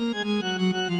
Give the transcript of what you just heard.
うん。